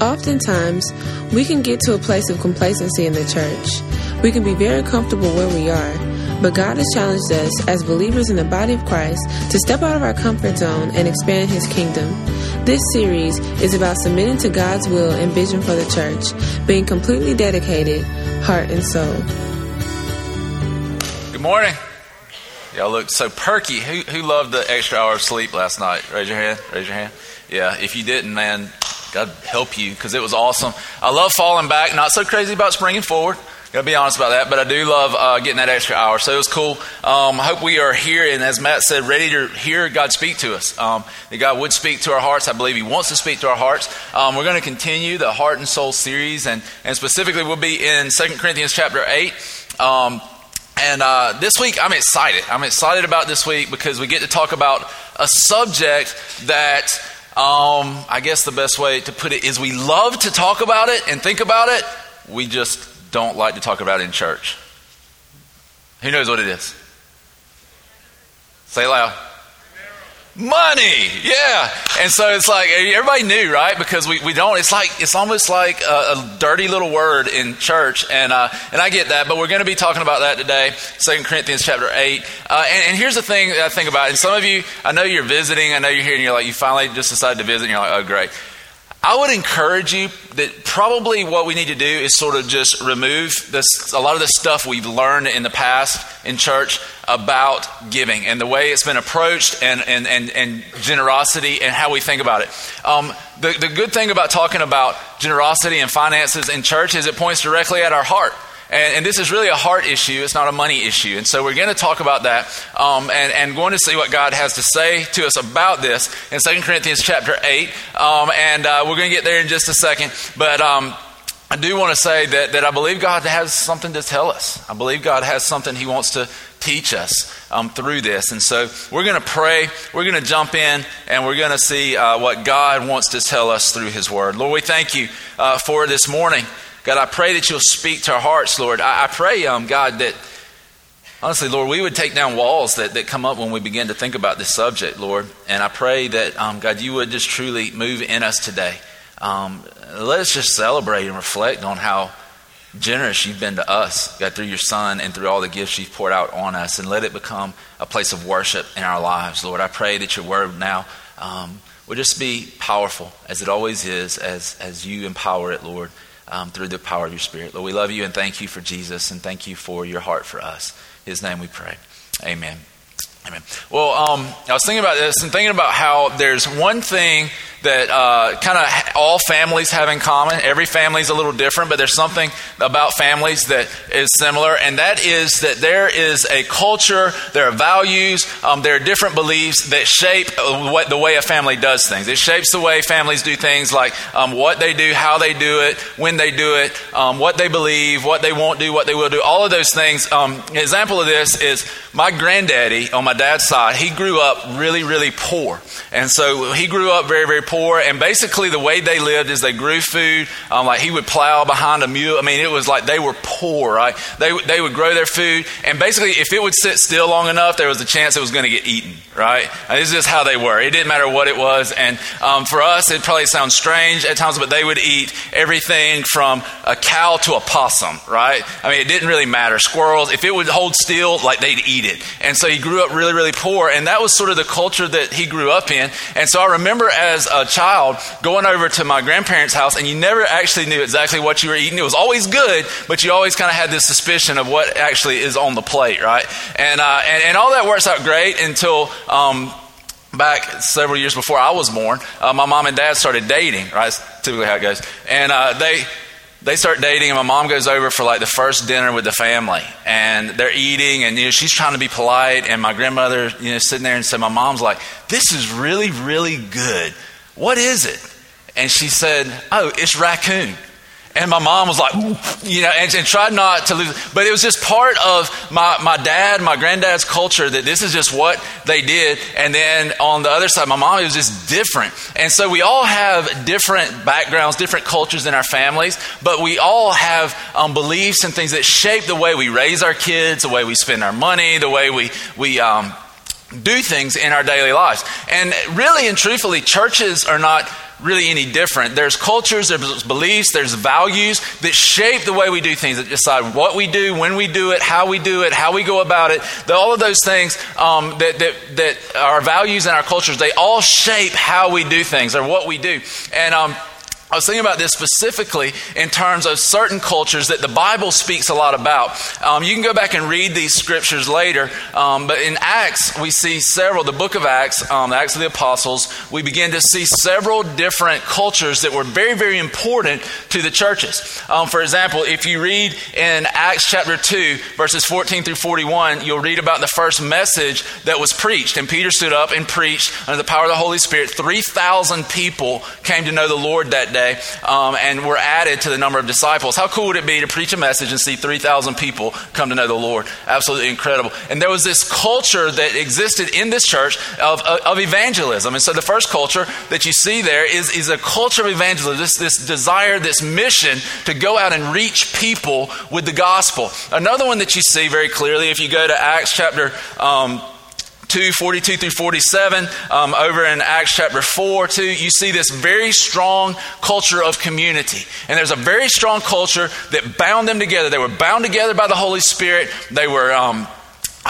Oftentimes, we can get to a place of complacency in the church. We can be very comfortable where we are, but God has challenged us as believers in the body of Christ to step out of our comfort zone and expand His kingdom. This series is about submitting to God's will and vision for the church, being completely dedicated, heart and soul. Good morning. Y'all look so perky. Who, who loved the extra hour of sleep last night? Raise your hand. Raise your hand. Yeah, if you didn't, man, God help you because it was awesome. I love falling back. Not so crazy about springing forward. Gotta be honest about that, but I do love uh, getting that extra hour. So it was cool. Um, I hope we are here, and as Matt said, ready to hear God speak to us. Um, that God would speak to our hearts. I believe He wants to speak to our hearts. Um, we're going to continue the Heart and Soul series, and, and specifically, we'll be in Second Corinthians chapter 8. Um, and uh, this week, I'm excited. I'm excited about this week because we get to talk about a subject that um, I guess the best way to put it is we love to talk about it and think about it. We just don't like to talk about it in church. Who knows what it is? Say it loud. Money, yeah. And so it's like everybody knew, right? Because we, we don't. It's like it's almost like a, a dirty little word in church, and uh, and I get that. But we're going to be talking about that today, Second Corinthians chapter eight. Uh, and, and, here's the thing that I think about. And some of you, I know you're visiting. I know you're here, and you're like, you finally just decided to visit, and you're like, oh great. I would encourage you that probably what we need to do is sort of just remove this, a lot of the stuff we've learned in the past in church about giving and the way it's been approached and, and, and, and generosity and how we think about it. Um, the, the good thing about talking about generosity and finances in church is it points directly at our heart. And, and, this is really a heart issue. It's not a money issue. And so we're going to talk about that um, and, and going to see what God has to say to us about this in 2 Corinthians chapter 8. Um, and uh, we're going to get there in just a second. But um, I do want to say that, that I believe God has something to tell us. I believe God has something He wants to teach us um, through this. And so we're going to pray, we're going to jump in, and we're going to see uh, what God wants to tell us through His Word. Lord, we thank you uh, for this morning. God, I pray that you'll speak to our hearts, Lord. I, I pray, um, God, that honestly, Lord, we would take down walls that, that come up when we begin to think about this subject, Lord. And I pray that, um, God, you would just truly move in us today. Um, let us just celebrate and reflect on how generous you've been to us, God, through your Son and through all the gifts you've poured out on us, and let it become a place of worship in our lives, Lord. I pray that your word now um, will just be powerful, as it always is, as, as you empower it, Lord um, through the power of your Spirit. Lord, we love you and thank you for Jesus and thank you for your heart for us. In his name we pray. Amen. Amen. Well, um, I was thinking about this and thinking about how there's one thing that uh, kind of all families have in common. Every family is a little different, but there's something about families that is similar, and that is that there is a culture, there are values, um, there are different beliefs that shape what the way a family does things. It shapes the way families do things, like um, what they do, how they do it, when they do it, um, what they believe, what they won't do, what they will do. All of those things. Um, an example of this is my granddaddy on my dad's side. He grew up really, really poor, and so he grew up very, very poor. And basically, the way they lived is they grew food. Um, like he would plow behind a mule. I mean, it was like they were poor, right? They, they would grow their food. And basically, if it would sit still long enough, there was a chance it was going to get eaten, right? And this is just how they were. It didn't matter what it was. And um, for us, it probably sounds strange at times, but they would eat everything from a cow to a possum, right? I mean, it didn't really matter. Squirrels, if it would hold still, like they'd eat it. And so he grew up really, really poor. And that was sort of the culture that he grew up in. And so I remember as a child going over to my grandparents' house, and you never actually knew exactly what you were eating. It was always good, but you always kind of had this suspicion of what actually is on the plate, right? And uh, and, and all that works out great until. Um, back several years before I was born, uh, my mom and dad started dating, right? That's typically how it goes. And uh, they they start dating and my mom goes over for like the first dinner with the family and they're eating and you know she's trying to be polite and my grandmother you know sitting there and said my mom's like this is really really good what is it? And she said, Oh, it's raccoon. And my mom was like, you know, and, and, tried not to lose. But it was just part of my, my dad, my granddad's culture that this is just what they did. And then on the other side, my mom, it was just different. And so we all have different backgrounds, different cultures in our families, but we all have um, beliefs and things that shape the way we raise our kids, the way we spend our money, the way we, we, um, do things in our daily lives. And really and truthfully, churches are not really any different. There's cultures, there's beliefs, there's values that shape the way we do things, that decide what we do, when we do it, how we do it, how we go about it. All of those things um, that, that, that our values and our cultures, they all shape how we do things or what we do. And um, I was thinking about this specifically in terms of certain cultures that the Bible speaks a lot about. Um, you can go back and read these scriptures later, um, but in Acts, we see several, the book of Acts, um, the Acts of the Apostles, we begin to see several different cultures that were very, very important to the churches. Um, for example, if you read in Acts chapter 2, verses 14 through 41, you'll read about the first message that was preached. And Peter stood up and preached under the power of the Holy Spirit. 3,000 people came to know the Lord that day day um, and were added to the number of disciples. How cool would it be to preach a message and see 3,000 people come to know the Lord? Absolutely incredible. And there was this culture that existed in this church of, of, of evangelism. And so the first culture that you see there is, is a culture of evangelism, this, this desire, this mission to go out and reach people with the gospel. Another one that you see very clearly, if you go to Acts chapter um, 2, 42 through 47, um, over in Acts chapter 4, too, you see this very strong culture of community. And there's a very strong culture that bound them together. They were bound together by the Holy Spirit. They were. Um,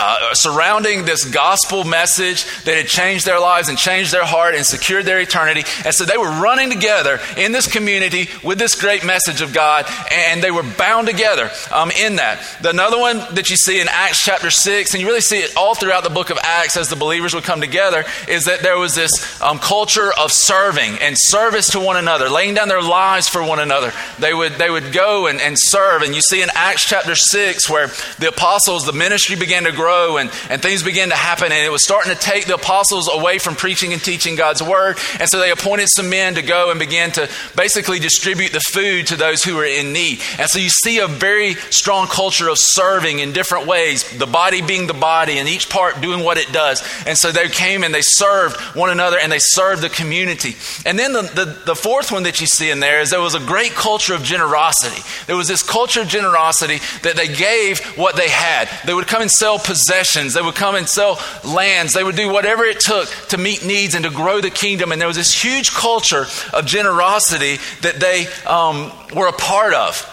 uh, surrounding this gospel message that had changed their lives and changed their heart and secured their eternity. And so they were running together in this community with this great message of God, and they were bound together um, in that. The, another one that you see in Acts chapter 6, and you really see it all throughout the book of Acts as the believers would come together, is that there was this um, culture of serving and service to one another, laying down their lives for one another. They would, they would go and, and serve. And you see in Acts chapter 6 where the apostles, the ministry began to grow and, and things began to happen. And it was starting to take the apostles away from preaching and teaching God's word. And so they appointed some men to go and begin to basically distribute the food to those who were in need. And so you see a very strong culture of serving in different ways, the body being the body and each part doing what it does. And so they came and they served one another and they served the community. And then the, the, the fourth one that you see in there is there was a great culture of generosity. There was this culture of generosity that they gave what they had. They would come and sell possessions. They would come and sell lands. They would do whatever it took to meet needs and to grow the kingdom. And there was this huge culture of generosity that they um, were a part of.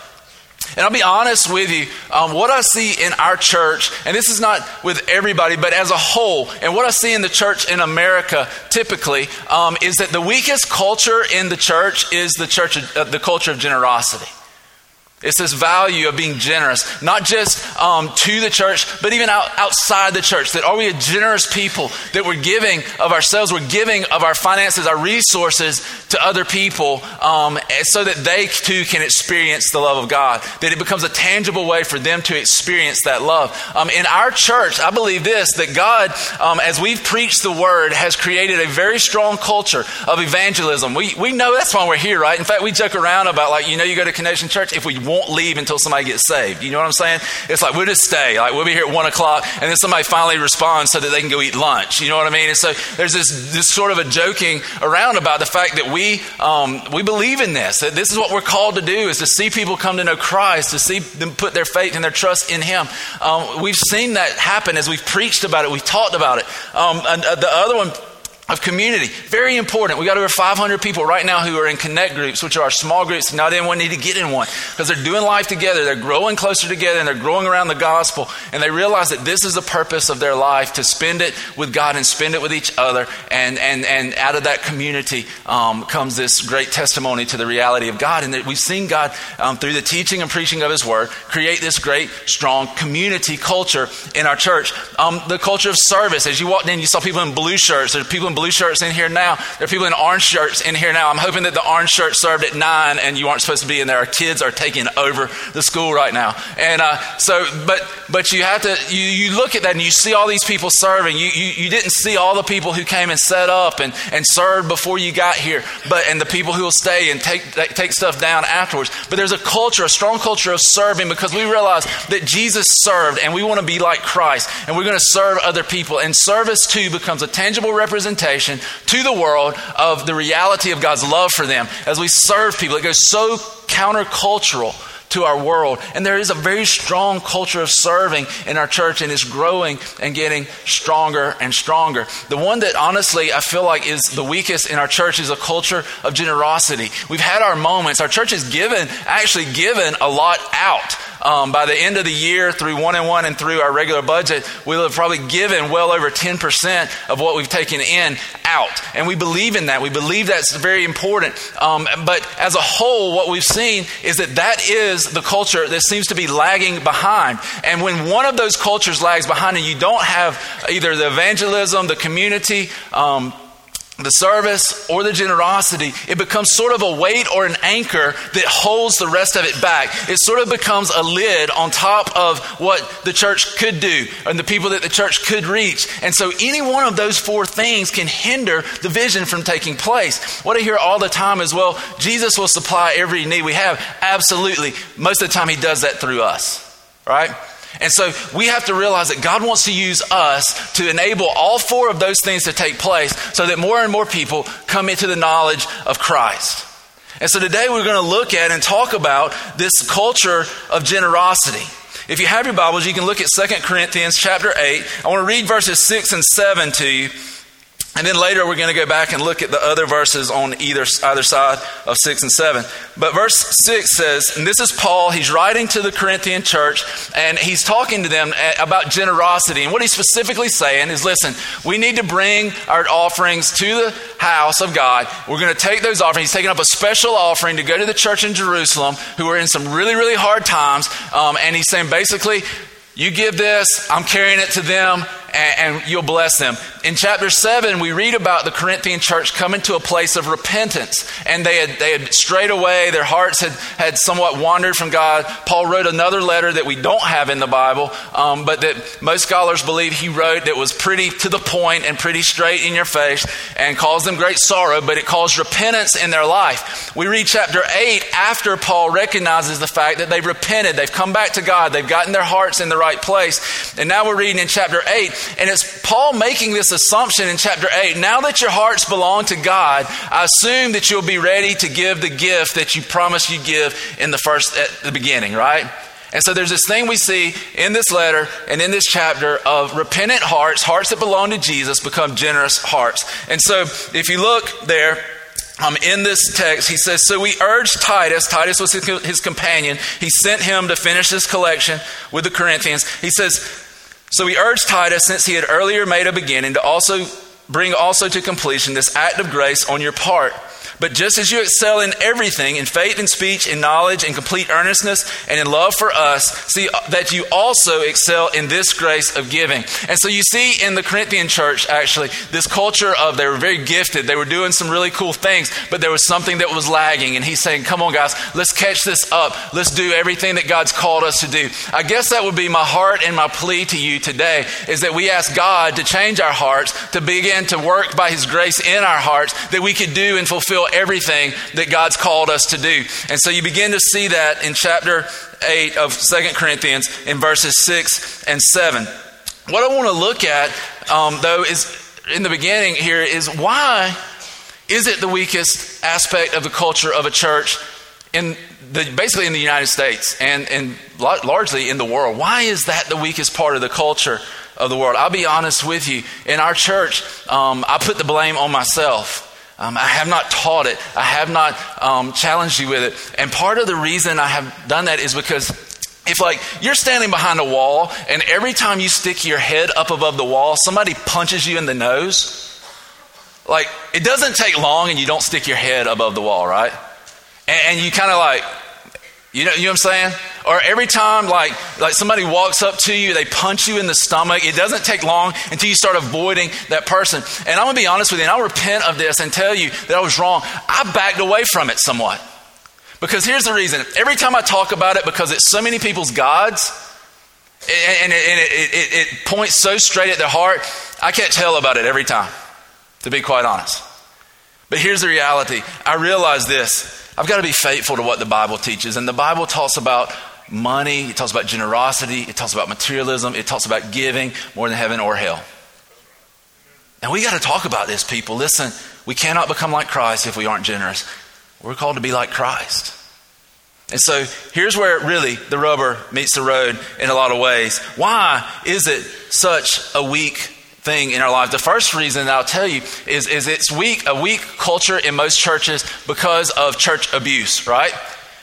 And I'll be honest with you, um, what I see in our church, and this is not with everybody, but as a whole, and what I see in the church in America typically, um, is that the weakest culture in the church is the church, uh, the culture of generosity. It's this value of being generous, not just um, to the church, but even out, outside the church. That are we a generous people? That we're giving of ourselves, we're giving of our finances, our resources to other people um, so that they too can experience the love of God. That it becomes a tangible way for them to experience that love. Um, in our church, I believe this that God, um, as we've preached the word, has created a very strong culture of evangelism. We, we know that's why we're here, right? In fact, we joke around about, like, you know, you go to Connection Church, if we won't leave until somebody gets saved. You know what I'm saying? It's like we'll just stay. Like we'll be here at one o'clock, and then somebody finally responds so that they can go eat lunch. You know what I mean? And so there's this this sort of a joking around about the fact that we um, we believe in this. That this is what we're called to do is to see people come to know Christ, to see them put their faith and their trust in Him. Um, we've seen that happen as we've preached about it. We've talked about it. Um, and, uh, the other one of community. Very important. We got over 500 people right now who are in connect groups, which are our small groups. Not anyone need to get in one because they're doing life together. They're growing closer together and they're growing around the gospel. And they realize that this is the purpose of their life to spend it with God and spend it with each other. And, and, and out of that community um, comes this great testimony to the reality of God. And that we've seen God um, through the teaching and preaching of His Word create this great, strong community culture in our church. Um, the culture of service. As you walked in, you saw people in blue shirts. There's people in blue shirts in here now. There are people in orange shirts in here now. I'm hoping that the orange shirt served at nine and you aren't supposed to be in there. Our kids are taking over the school right now. And uh, so, but but you have to, you, you look at that and you see all these people serving. You, you, you didn't see all the people who came and set up and, and served before you got here, but and the people who will stay and take, take stuff down afterwards. But there's a culture, a strong culture of serving because we realize that Jesus served and we want to be like Christ and we're going to serve other people. And service too becomes a tangible representation to the world of the reality of God's love for them. As we serve people, it goes so countercultural to our world. And there is a very strong culture of serving in our church and it's growing and getting stronger and stronger. The one that honestly I feel like is the weakest in our church is a culture of generosity. We've had our moments. Our church has given, actually given a lot out. Um, by the end of the year, through one and one and through our regular budget, we'll have probably given well over 10% of what we've taken in out. And we believe in that. We believe that's very important. Um, but as a whole, what we've seen is that that is the culture that seems to be lagging behind. And when one of those cultures lags behind and you don't have either the evangelism, the community, um, the service or the generosity, it becomes sort of a weight or an anchor that holds the rest of it back. It sort of becomes a lid on top of what the church could do and the people that the church could reach. And so any one of those four things can hinder the vision from taking place. What I hear all the time is, well, Jesus will supply every need we have. Absolutely. Most of the time, he does that through us, right? And so we have to realize that God wants to use us to enable all four of those things to take place so that more and more people come into the knowledge of Christ. And so today we're going to look at and talk about this culture of generosity. If you have your Bibles, you can look at 2 Corinthians chapter 8. I want to read verses 6 and 7 to you. And then later we're going to go back and look at the other verses on either, either side of 6 and 7. But verse 6 says, and this is Paul, he's writing to the Corinthian church, and he's talking to them about generosity. And what he's specifically saying is listen, we need to bring our offerings to the house of God. We're going to take those offerings. He's taking up a special offering to go to the church in Jerusalem who are in some really, really hard times. Um, and he's saying basically, you give this, I'm carrying it to them, and, and, you'll bless them. In chapter 7, we read about the Corinthian church coming to a place of repentance. And they had, they had strayed away, their hearts had, had somewhat wandered from God. Paul wrote another letter that we don't have in the Bible, um, but that most scholars believe he wrote that was pretty to the point and pretty straight in your face and caused them great sorrow, but it caused repentance in their life. We read chapter 8 after Paul recognizes the fact that they've repented, they've come back to God, they've gotten their hearts in the right place. And now we're reading in chapter 8 and it's Paul making this assumption in chapter 8. Now that your hearts belong to God, I assume that you'll be ready to give the gift that you promised you give in the first, at the beginning, right? And so there's this thing we see in this letter and in this chapter of repentant hearts, hearts that belong to Jesus become generous hearts. And so if you look there, um, in this text, he says, So we urged Titus, Titus was his, his companion, he sent him to finish this collection with the Corinthians. He says, so he urged Titus, since he had earlier made a beginning, to also bring also to completion this act of grace on your part but just as you excel in everything, in faith and speech, in knowledge, in complete earnestness, and in love for us, see uh, that you also excel in this grace of giving. And so you see in the Corinthian church, actually, this culture of they were very gifted, they were doing some really cool things, but there was something that was lagging. And he's saying, Come on, guys, let's catch this up. Let's do everything that God's called us to do. I guess that would be my heart and my plea to you today is that we ask God to change our hearts, to begin to work by his grace in our hearts, that we could do and fulfill everything that God's called us to do. And so you begin to see that in chapter 8 of Second Corinthians in verses 6 and 7. What I want to look at, um, though, is in the beginning here is why is it the weakest aspect of the culture of a church in the, basically in the United States and, and largely in the world? Why is that the weakest part of the culture of the world? I'll be honest with you. In our church, um, I put the blame on myself. Um, I have not taught it. I have not um, challenged you with it. And part of the reason I have done that is because if like you're standing behind a wall and every time you stick your head up above the wall, somebody punches you in the nose, like it doesn't take long and you don't stick your head above the wall, right? And, and you kind of like, you know, you know what I'm saying? Or every time like like somebody walks up to you, they punch you in the stomach. It doesn't take long until you start avoiding that person. And I'm gonna be honest with you, and I'll repent of this and tell you that I was wrong. I backed away from it somewhat. Because here's the reason. Every time I talk about it, because it's so many people's gods, and, it, and it, it, it points so straight at their heart, I can't tell about it every time, to be quite honest. But here's the reality. I realize this I've got to be faithful to what the Bible teaches. And the Bible talks about money, it talks about generosity, it talks about materialism, it talks about giving more than heaven or hell. And we got to talk about this, people. Listen, we cannot become like Christ if we aren't generous. We're called to be like Christ. And so here's where really the rubber meets the road in a lot of ways. Why is it such a weak thing in our lives. The first reason I'll tell you is, is it's weak, a weak culture in most churches because of church abuse, right?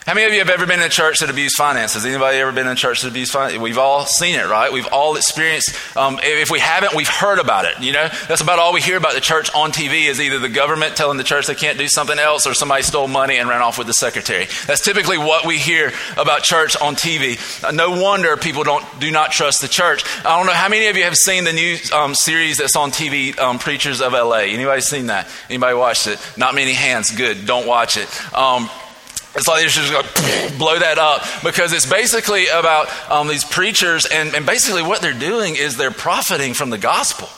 How many of you have ever been in a church that abused finances? Anybody ever been in a church that abused finances? We've all seen it, right? We've all experienced. Um, if we haven't, we've heard about it. You know, that's about all we hear about the church on TV is either the government telling the church they can't do something else, or somebody stole money and ran off with the secretary. That's typically what we hear about church on TV. Uh, no wonder people don't do not trust the church. I don't know how many of you have seen the new um, series that's on TV, um, Preachers of LA. Anybody seen that? Anybody watched it? Not many hands. Good. Don't watch it. It's like they're just going to blow that up because it's basically about um, these preachers, and, and basically what they're doing is they're profiting from the gospel.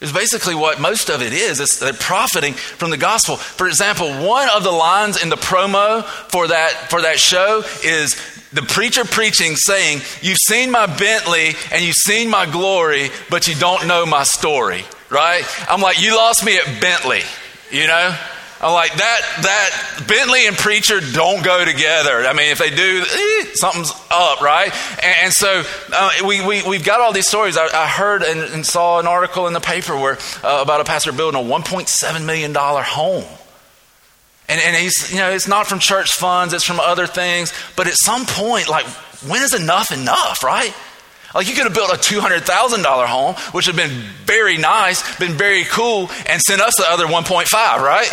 It's basically what most of it is. It's they're profiting from the gospel. For example, one of the lines in the promo for that for that show is the preacher preaching saying, "You've seen my Bentley and you've seen my glory, but you don't know my story." Right? I'm like, "You lost me at Bentley," you know. I'm like, that, that Bentley and preacher don't go together. I mean, if they do, eh, something's up, right? And, and so uh, we, we, we've got all these stories. I, I heard and, and, saw an article in the paper where, uh, about a pastor building a $1.7 million home. And, and he's, you know, it's not from church funds, it's from other things. But at some point, like, when is enough enough, right? Like you could have built a $200,000 home, which would have been very nice, been very cool, and sent us the other 1.5, right?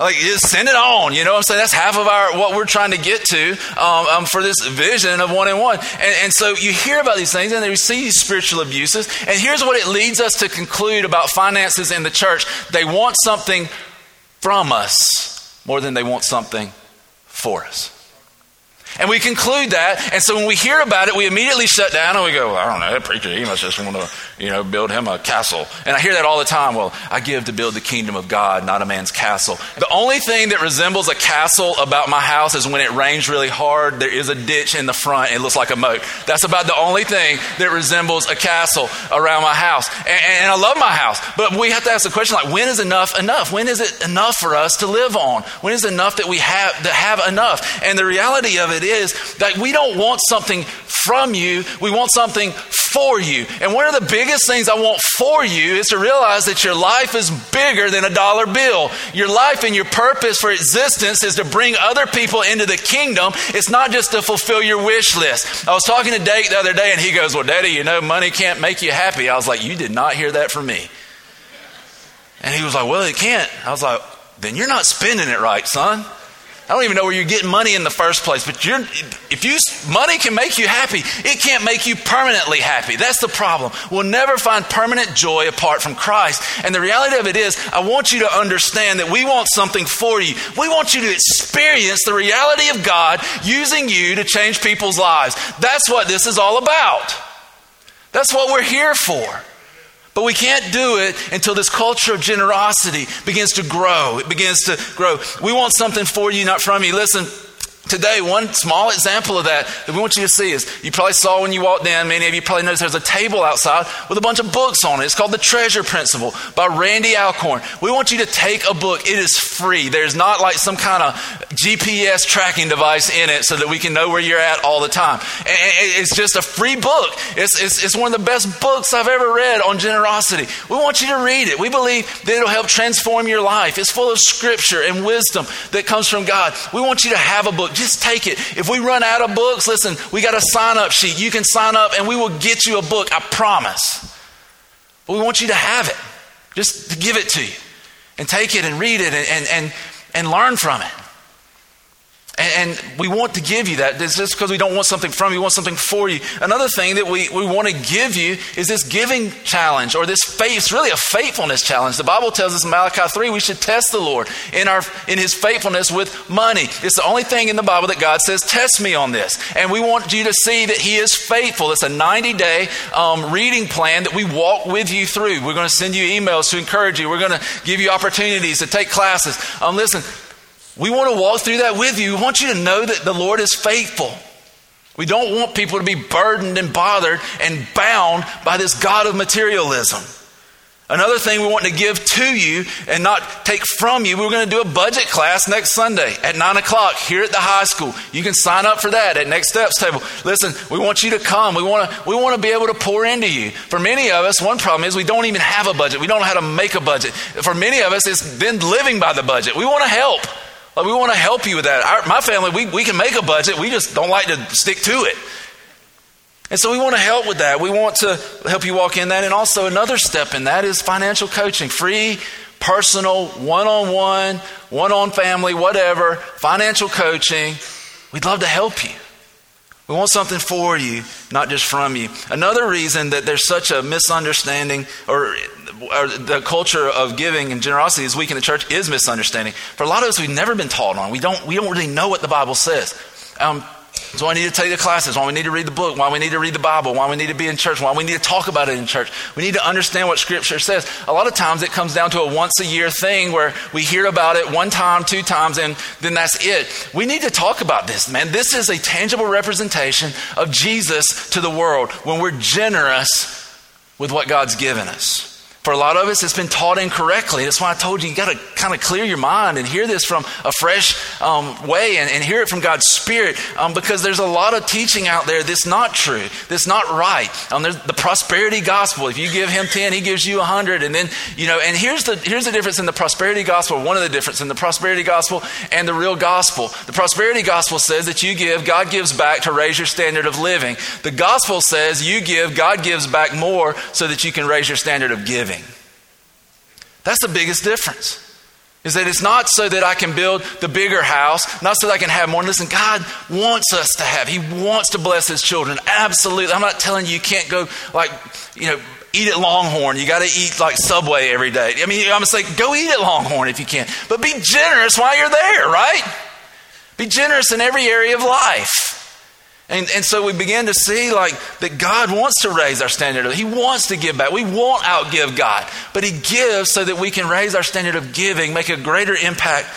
Like, just send it on. You know what I'm saying? That's half of our what we're trying to get to um, um, for this vision of one and one. And, and so you hear about these things and we see these spiritual abuses. And here's what it leads us to conclude about finances in the church they want something from us more than they want something for us. And we conclude that. And so when we hear about it, we immediately shut down and we go, well, I don't know, that preacher, he must just want to, you know, build him a castle. And I hear that all the time. Well, I give to build the kingdom of God, not a man's castle. The only thing that resembles a castle about my house is when it rains really hard, there is a ditch in the front. It looks like a moat. That's about the only thing that resembles a castle around my house. And, and I love my house. But we have to ask the question like, when is enough enough? When is it enough for us to live on? When is enough that we have, to have enough? And the reality of it it is that we don't want something from you, we want something for you. And one of the biggest things I want for you is to realize that your life is bigger than a dollar bill. Your life and your purpose for existence is to bring other people into the kingdom. It's not just to fulfill your wish list. I was talking to Dave the other day and he goes, Well, Daddy, you know, money can't make you happy. I was like, You did not hear that from me. And he was like, Well, it can't. I was like, Then you're not spending it right, son. I don't even know where you're getting money in the first place, but if you, money can make you happy, it can't make you permanently happy. That's the problem. We'll never find permanent joy apart from Christ. And the reality of it is, I want you to understand that we want something for you. We want you to experience the reality of God using you to change people's lives. That's what this is all about. That's what we're here for. But we can't do it until this culture of generosity begins to grow. It begins to grow. We want something for you, not from you. Listen, Today, one small example of that that we want you to see is you probably saw when you walked in, many of you probably noticed there's a table outside with a bunch of books on it. It's called The Treasure Principle by Randy Alcorn. We want you to take a book. It is free. There's not like some kind of GPS tracking device in it so that we can know where you're at all the time. It's just a free book. It's, it's, it's one of the best books I've ever read on generosity. We want you to read it. We believe that it'll help transform your life. It's full of scripture and wisdom that comes from God. We want you to have a book just take it. If we run out of books, listen, we got a sign up sheet. You can sign up and we will get you a book, I promise. But we want you to have it, just to give it to you and take it and read it and, and, and, and learn from it. And, we want to give you that. It's just because we don't want something from you, we want something for you. Another thing that we, we want to give you is this giving challenge or this faith. It's really a faithfulness challenge. The Bible tells us in Malachi 3 we should test the Lord in, our, in his faithfulness with money. It's the only thing in the Bible that God says, test me on this. And we want you to see that he is faithful. It's a 90 day um, reading plan that we walk with you through. We're going to send you emails to encourage you, we're going to give you opportunities to take classes. Um, listen, we want to walk through that with you. We want you to know that the Lord is faithful. We don't want people to be burdened and bothered and bound by this God of materialism. Another thing we want to give to you and not take from you, we're going to do a budget class next Sunday at 9 o'clock here at the high school. You can sign up for that at Next Steps table. Listen, we want you to come. We want to, we want to be able to pour into you. For many of us, one problem is we don't even have a budget. We don't know how to make a budget. For many of us, it's then living by the budget. We want to help. Like we want to help you with that. Our, my family, we, we can make a budget. We just don't like to stick to it. And so we want to help with that. We want to help you walk in that. And also, another step in that is financial coaching free, personal, one on one, one on family, whatever, financial coaching. We'd love to help you. We want something for you, not just from you. Another reason that there's such a misunderstanding or, or, the culture of giving and generosity is weak in the church is misunderstanding. For a lot of us, we've never been taught on. We don't, we don't really know what the Bible says. Um, that's why we need to take the classes, why we need to read the book, why we need to read the Bible, why we need to be in church, why we need to talk about it in church. We need to understand what Scripture says. A lot of times it comes down to a once a year thing where we hear about it one time, two times, and then that's it. We need to talk about this, man. This is a tangible representation of Jesus to the world when we're generous with what God's given us. For a lot of us, it's been taught incorrectly. That's why I told you, you got to kind of clear your mind and hear this from a fresh um, way and, and, hear it from God's Spirit um, because there's a lot of teaching out there that's not true, that's not right. Um, there's the prosperity gospel. If you give him 10, he gives you 100. And then, you know, and here's the, here's the difference in the prosperity gospel, one of the differences in the prosperity gospel and the real gospel. The prosperity gospel says that you give, God gives back to raise your standard of living. The gospel says you give, God gives back more so that you can raise your standard of giving. That's the biggest difference. Is that it's not so that I can build the bigger house, not so that I can have more. Listen, God wants us to have. He wants to bless His children. Absolutely. I'm not telling you you can't go like, you know, eat at Longhorn. You got to eat like Subway every day. I mean, I'm going to say go eat at Longhorn if you can. But be generous while you're there, right? Be generous in every area of life. And, and so we begin to see like that God wants to raise our standard. He wants to give back. We won't outgive God, but He gives so that we can raise our standard of giving, make a greater impact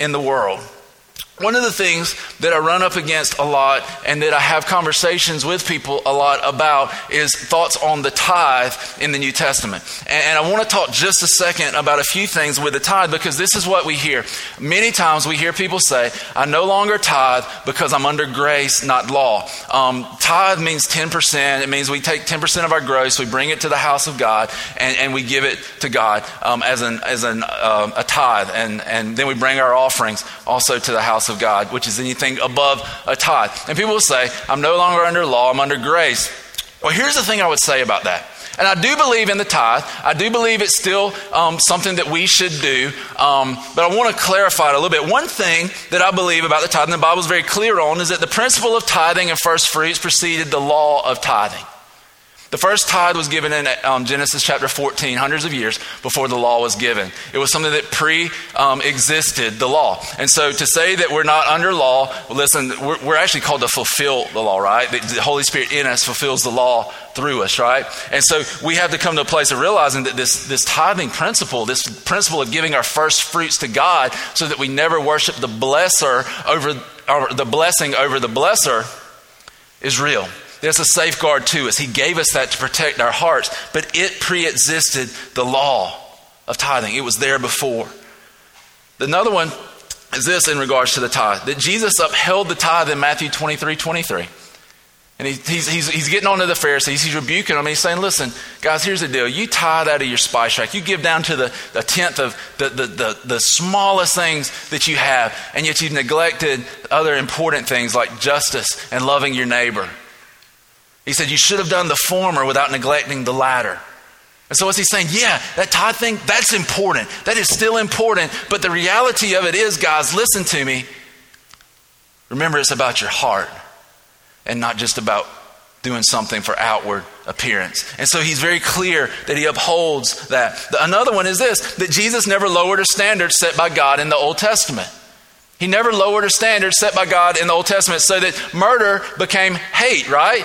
in the world. One of the things that I run up against a lot and that I have conversations with people a lot about is thoughts on the tithe in the New Testament. And, I want to talk just a second about a few things with the tithe because this is what we hear. Many times we hear people say, I no longer tithe because I'm under grace, not law. Um, tithe means 10%. It means we take 10% of our gross, we bring it to the house of God, and, and we give it to God um, as, an, as an, uh, a tithe. And, and then we bring our offerings also to the house of God, which is anything above a tithe. And people will say, I'm no longer under law, I'm under grace. Well, here's the thing I would say about that. And I do believe in the tithe. I do believe it's still um, something that we should do. Um, but I want to clarify it a little bit. One thing that I believe about the tithe, and the Bible is very clear on, is that the principle of tithing and first fruits preceded the law of tithing. The first tithe was given in um, Genesis chapter 14, hundreds of years before the law was given. It was something that pre um, existed the law. And so to say that we're not under law, listen, we're, we're, actually called to fulfill the law, right? The, the Holy Spirit in us fulfills the law through us, right? And so we have to come to a place of realizing that this, this tithing principle, this principle of giving our first fruits to God so that we never worship the blesser over, or the blessing over the blesser is real. There's a safeguard to us. He gave us that to protect our hearts, but it pre existed the law of tithing. It was there before. Another one is this in regards to the tithe that Jesus upheld the tithe in Matthew 23 23. And he, he's, he's, he's getting on to the Pharisees. He's rebuking them. He's saying, Listen, guys, here's the deal. You tithe out of your spice rack. You give down to the, the tenth of the, the, the, the smallest things that you have, and yet you've neglected other important things like justice and loving your neighbor. He said, You should have done the former without neglecting the latter. And so, what's he saying? Yeah, that tithe thing, that's important. That is still important. But the reality of it is, guys, listen to me. Remember, it's about your heart and not just about doing something for outward appearance. And so he's very clear that he upholds that. Another one is this that Jesus never lowered a standard set by God in the Old Testament. He never lowered a standard set by God in the Old Testament so that murder became hate, right?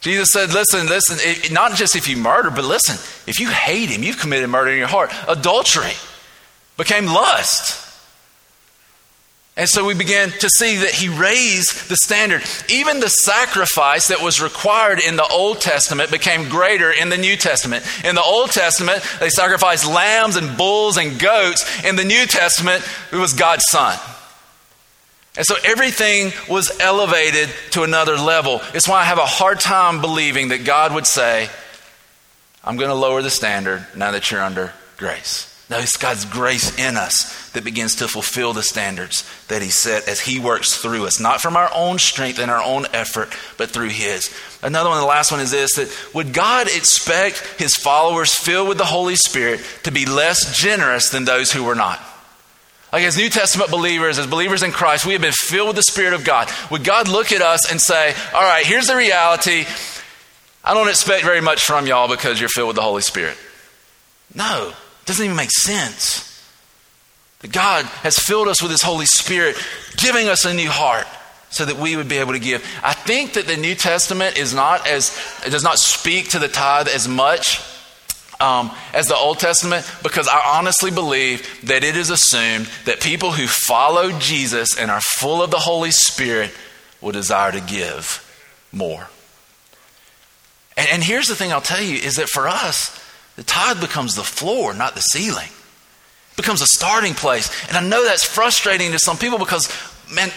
Jesus said, listen, listen, it, not just if you murder, but listen, if you hate him, you've committed murder in your heart. Adultery became lust. And so we began to see that he raised the standard. Even the sacrifice that was required in the Old Testament became greater in the New Testament. In the Old Testament, they sacrificed lambs and bulls and goats. In the New Testament, it was God's Son. And so everything was elevated to another level. It's why I have a hard time believing that God would say, I'm going to lower the standard now that you're under grace. No, it's God's grace in us that begins to fulfill the standards that He set as He works through us, not from our own strength and our own effort, but through His. Another one, the last one is this that would God expect His followers filled with the Holy Spirit to be less generous than those who were not? Like as New Testament believers, as believers in Christ, we have been filled with the Spirit of God. Would God look at us and say, All right, here's the reality. I don't expect very much from y'all because you're filled with the Holy Spirit. No, it doesn't even make sense. That God has filled us with His Holy Spirit, giving us a new heart so that we would be able to give. I think that the New Testament is not as, it does not speak to the tithe as much um, as the Old Testament because I honestly believe that it is assumed that people who follow Jesus and are full of the Holy Spirit will desire to give more. And, and here's the thing I'll tell you is that for us, the tithe becomes the floor, not the ceiling. It becomes a starting place. And I know that's frustrating to some people because, man,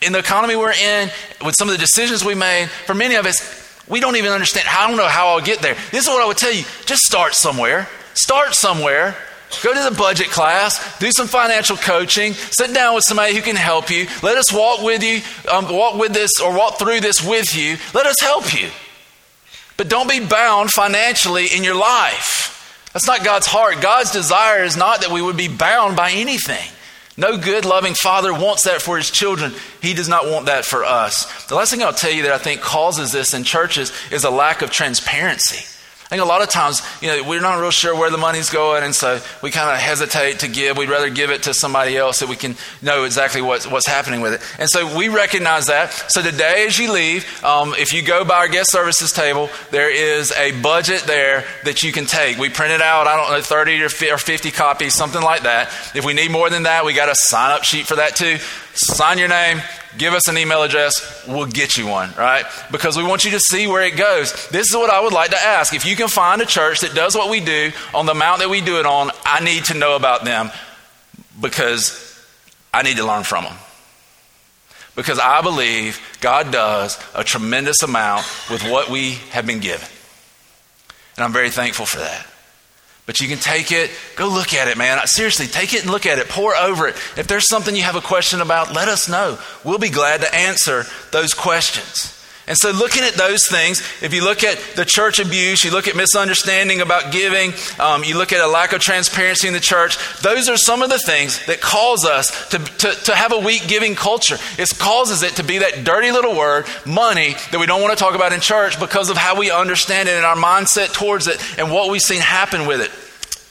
in the economy we're in, with some of the decisions we made, for many of us, we don't even understand. I don't know how I'll get there. This is what I would tell you just start somewhere. Start somewhere. Go to the budget class, do some financial coaching, sit down with somebody who can help you. Let us walk with you, um, walk with this, or walk through this with you. Let us help you. But don't be bound financially in your life. That's not God's heart. God's desire is not that we would be bound by anything. No good, loving father wants that for his children. He does not want that for us. The last thing I'll tell you that I think causes this in churches is a lack of transparency. I think a lot of times, you know, we're not real sure where the money's going, and so we kind of hesitate to give. We'd rather give it to somebody else so we can know exactly what's, what's happening with it. And so we recognize that. So today, as you leave, um, if you go by our guest services table, there is a budget there that you can take. We printed out, I don't know, 30 or 50 copies, something like that. If we need more than that, we got a sign up sheet for that too. Sign your name, give us an email address, we'll get you one, right? Because we want you to see where it goes. This is what I would like to ask. If you can find a church that does what we do on the amount that we do it on, I need to know about them because I need to learn from them. Because I believe God does a tremendous amount with what we have been given. And I'm very thankful for that. But you can take it, go look at it, man. Seriously, take it and look at it, pore over it. If there's something you have a question about, let us know. We'll be glad to answer those questions. And so, looking at those things, if you look at the church abuse, you look at misunderstanding about giving, um, you look at a lack of transparency in the church, those are some of the things that cause us to, to, to have a weak giving culture. It causes it to be that dirty little word, money, that we don't want to talk about in church because of how we understand it and our mindset towards it and what we've seen happen with it.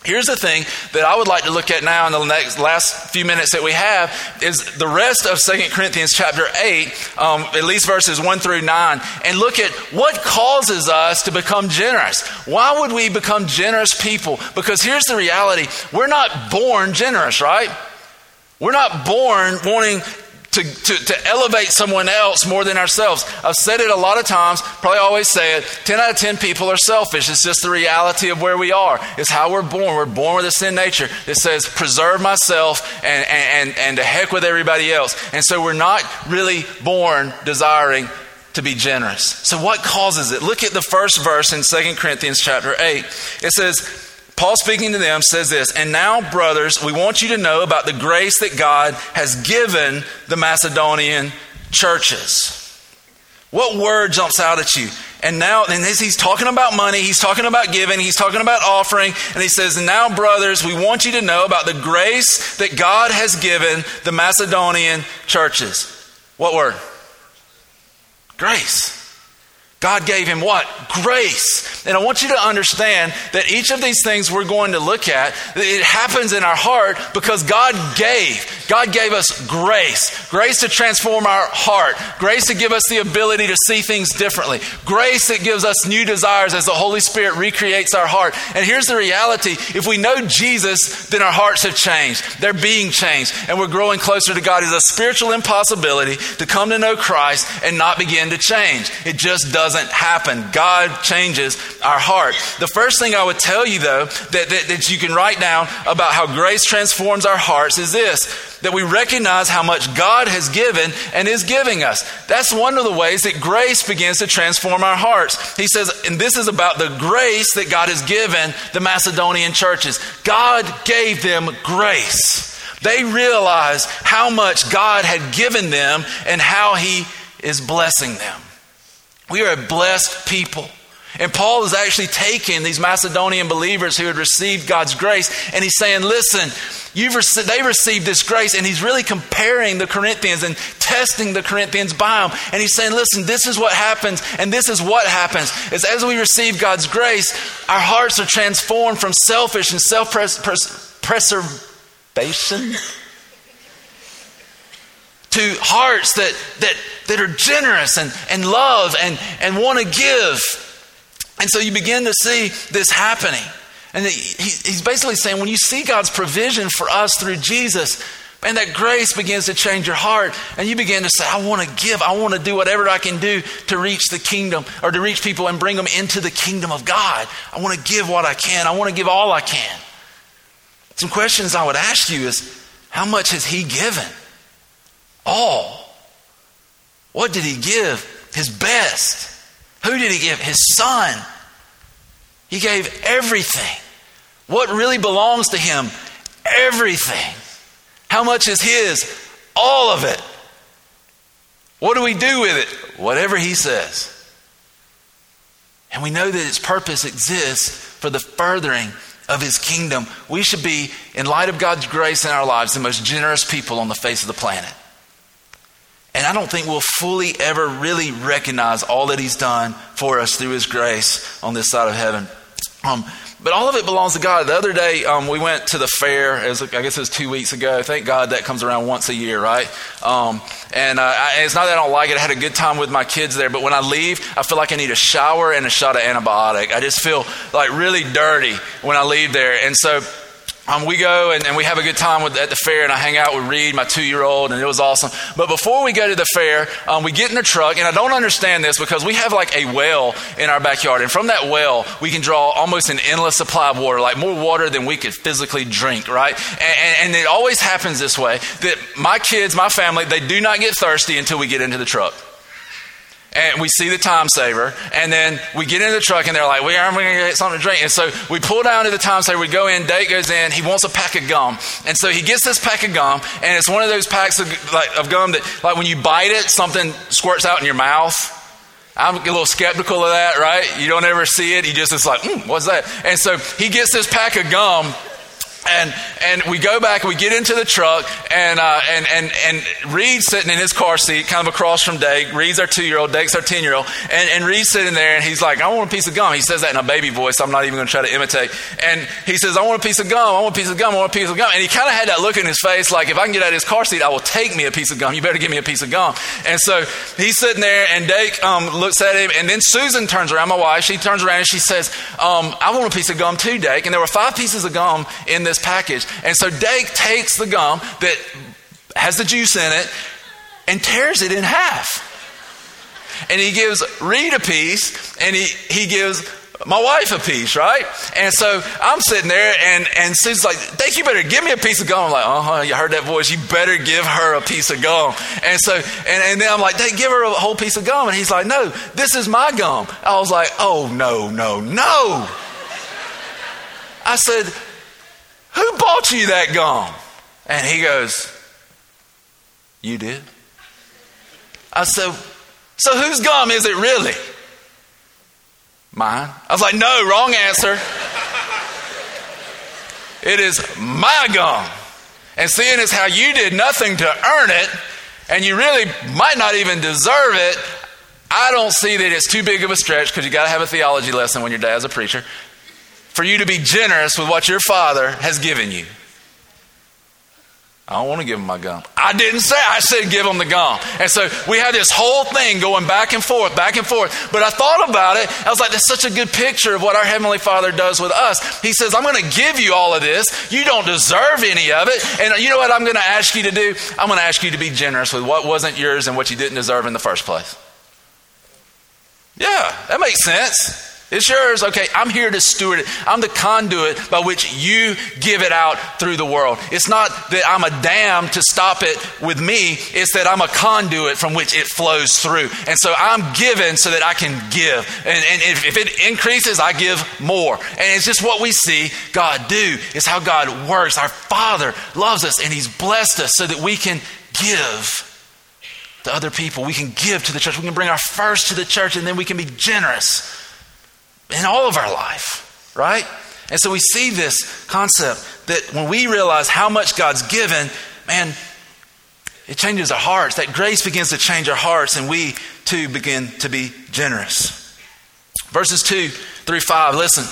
Here's the thing that I would like to look at now in the next last few minutes that we have is the rest of Second Corinthians chapter 8, um, at least verses 1 through 9, and look at what causes us to become generous. Why would we become generous people? Because here's the reality we're not born generous, right? We're not born wanting to, to, to elevate someone else more than ourselves. I've said it a lot of times, probably always say it 10 out of 10 people are selfish. It's just the reality of where we are. It's how we're born. We're born with a sin nature that says, preserve myself and, and, and to heck with everybody else. And so we're not really born desiring to be generous. So what causes it? Look at the first verse in 2 Corinthians chapter 8. It says, Paul speaking to them says this, and now, brothers, we want you to know about the grace that God has given the Macedonian churches. What word jumps out at you? And now, and he's talking about money, he's talking about giving, he's talking about offering, and he says, and now, brothers, we want you to know about the grace that God has given the Macedonian churches. What word? Grace. God gave him what? Grace. And I want you to understand that each of these things we're going to look at, it happens in our heart because God gave. God gave us grace, grace to transform our heart, grace to give us the ability to see things differently, grace that gives us new desires as the Holy Spirit recreates our heart. And here's the reality if we know Jesus, then our hearts have changed. They're being changed, and we're growing closer to God. It's a spiritual impossibility to come to know Christ and not begin to change. It just doesn't happen. God changes our heart. The first thing I would tell you, though, that, that, that you can write down about how grace transforms our hearts is this that we recognize how much God has given and is giving us. That's one of the ways that grace begins to transform our hearts. He says, and this is about the grace that God has given the Macedonian churches. God gave them grace. They realized how much God had given them and how He is blessing them. We are a blessed people. And Paul is actually taking these Macedonian believers who had received God's grace and he's saying, listen, you've rec- they received this grace. And he's really comparing the Corinthians and testing the Corinthians by them. And he's saying, listen, this is what happens and this is what happens. Is as we receive God's grace, our hearts are transformed from selfish and self preservation to hearts that, that, that are generous and, and love and, and want to give. And so you begin to see this happening. And he, he's basically saying when you see God's provision for us through Jesus, and that grace begins to change your heart, and you begin to say, I want to give, I want to do whatever I can do to reach the kingdom or to reach people and bring them into the kingdom of God. I want to give what I can, I want to give all I can. Some questions I would ask you is how much has He given? All. What did he give? His best. Who did he give? His son. He gave everything. What really belongs to him? Everything. How much is his? All of it. What do we do with it? Whatever he says. And we know that its purpose exists for the furthering of his kingdom. We should be, in light of God's grace in our lives, the most generous people on the face of the planet. And I don't think we'll fully ever really recognize all that He's done for us through His grace on this side of heaven. Um, but all of it belongs to God. The other day, um, we went to the fair. Was, I guess it was two weeks ago. Thank God that comes around once a year, right? Um, and uh, I, it's not that I don't like it. I had a good time with my kids there. But when I leave, I feel like I need a shower and a shot of antibiotic. I just feel like really dirty when I leave there. And so um, we go and, and, we have a good time with, at the fair, and I hang out with Reed, my two year old, and it was awesome. But before we go to the fair, um, we get in the truck, and I don't understand this because we have like a well in our backyard, and from that well, we can draw almost an endless supply of water, like more water than we could physically drink, right? And, and, and it always happens this way that my kids, my family, they do not get thirsty until we get into the truck and we see the time saver, and then we get in the truck, and they're like, "We are going to get something to drink." And so we pull down to the time saver. We go in. Dake goes in. He wants a pack of gum, and so he gets this pack of gum, and it's one of those packs of, like, of gum that, like, when you bite it, something squirts out in your mouth. I'm a little skeptical of that, right? You don't ever see it. You just it's like, mm, what's that? And so he gets this pack of gum and and we go back, we get into the truck, and uh, and and and Reed's sitting in his car seat, kind of across from Dake. Reed's our two year old, Dake's our ten year old, and and Reed's sitting there, and he's like, "I want a piece of gum." He says that in a baby voice. I'm not even going to try to imitate. And he says, "I want a piece of gum. I want a piece of gum. I want a piece of gum." And he kind of had that look in his face, like, "If I can get out of his car seat, I will take me a piece of gum. You better give me a piece of gum." And so he's sitting there, and Dake um, looks at him, and then Susan turns around, my wife. She turns around and she says, um, "I want a piece of gum too, Dake." And there were five pieces of gum in this package. And so Dake takes the gum that has the juice in it and tears it in half. And he gives Reed a piece and he, he gives my wife a piece, right? And so I'm sitting there, and and Sue's like, "Dake, you better give me a piece of gum." I'm like, "Uh huh." You heard that voice? You better give her a piece of gum. And so, and, and then I'm like, "Dake, give her a whole piece of gum." And he's like, "No, this is my gum." I was like, "Oh no, no, no!" I said, who bought you that gum? And he goes, You did? I said, So whose gum is it really? Mine. I was like, No, wrong answer. it is my gum. And seeing as how you did nothing to earn it, and you really might not even deserve it, I don't see that it's too big of a stretch because you got to have a theology lesson when your dad's a preacher for you to be generous with what your father has given you. I don't want to give him my gum. I didn't say, I said give him the gum. And so we had this whole thing going back and forth, back and forth. But I thought about it. I was like, that's such a good picture of what our Heavenly Father does with us. He says, I'm going to give you all of this. You don't deserve any of it. And you know what I'm going to ask you to do? I'm going to ask you to be generous with what wasn't yours and what you didn't deserve in the first place. Yeah, that makes sense. It's yours. Okay, I'm here to steward it. I'm the conduit by which you give it out through the world. It's not that I'm a dam to stop it with me, it's that I'm a conduit from which it flows through. And so I'm given so that I can give. And, and if, if it increases, I give more. And it's just what we see God do. It's how God works. Our Father loves us and He's blessed us so that we can give to other people. We can give to the church. We can bring our first to the church and then we can be generous in all of our life, right? And so we see this concept that when we realize how much God's given, man, it changes our hearts. That grace begins to change our hearts, and we too begin to be generous. Verses 2 through 5, listen.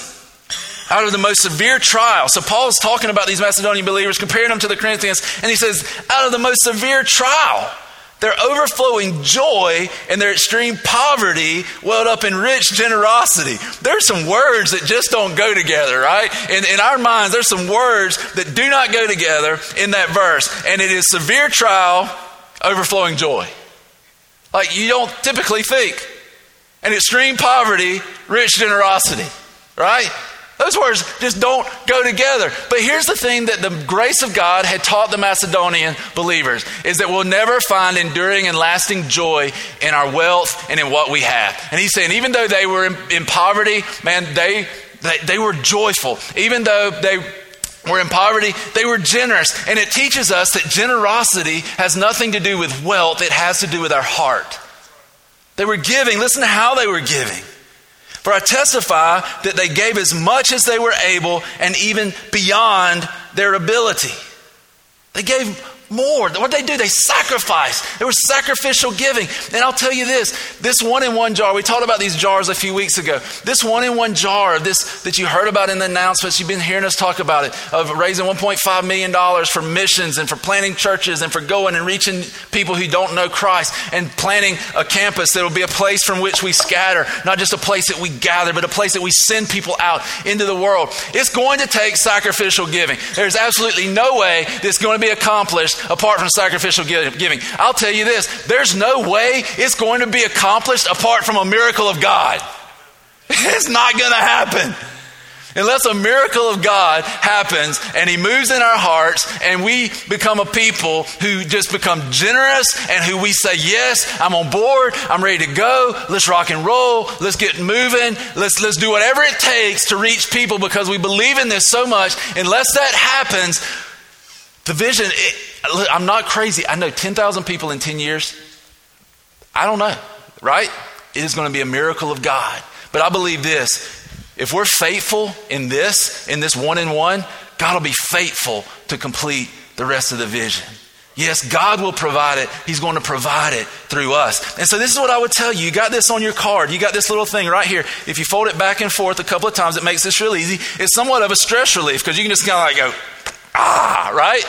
Out of the most severe trial. So Paul's talking about these Macedonian believers, comparing them to the Corinthians, and he says, out of the most severe trial their overflowing joy and their extreme poverty welled up in rich generosity. There's some words that just don't go together, right? In, in our minds, there's some words that do not go together in that verse. And it is severe trial, overflowing joy. Like you don't typically think. And extreme poverty, rich generosity, right? Those words just don't go together. But here's the thing that the grace of God had taught the Macedonian believers is that we'll never find enduring and lasting joy in our wealth and in what we have. And he's saying, even though they were in, in poverty, man, they, they, they were joyful. Even though they were in poverty, they were generous. And it teaches us that generosity has nothing to do with wealth, it has to do with our heart. They were giving. Listen to how they were giving. For I testify that they gave as much as they were able and even beyond their ability. They gave more. What they do? They sacrifice. There was sacrificial giving. And I'll tell you this this one in one jar, we talked about these jars a few weeks ago. This one in one jar, this that you heard about in the announcements, you've been hearing us talk about it, of raising $1.5 million for missions and for planting churches and for going and reaching people who don't know Christ and planting a campus that will be a place from which we scatter, not just a place that we gather, but a place that we send people out into the world. It's going to take sacrificial giving. There's absolutely no way this is going to be accomplished apart from sacrificial giving. I'll tell you this there's no way it's going to be accomplished apart from a miracle of God. It's not going to happen. Unless a miracle of God happens and He moves in our hearts and we become a people who just become generous and who we say, Yes, I'm on board, I'm ready to go, let's rock and roll, let's get moving, let's, let's do whatever it takes to reach people because we believe in this so much. Unless that happens, the vision, it, I'm not crazy. I know 10,000 people in 10 years. I don't know, right? It is going to be a miracle of God. But I believe this if we're faithful in this, in this one in one, God will be faithful to complete the rest of the vision. Yes, God will provide it. He's going to provide it through us. And so, this is what I would tell you. You got this on your card. You got this little thing right here. If you fold it back and forth a couple of times, it makes this real easy. It's somewhat of a stress relief because you can just kind of like go, ah, right?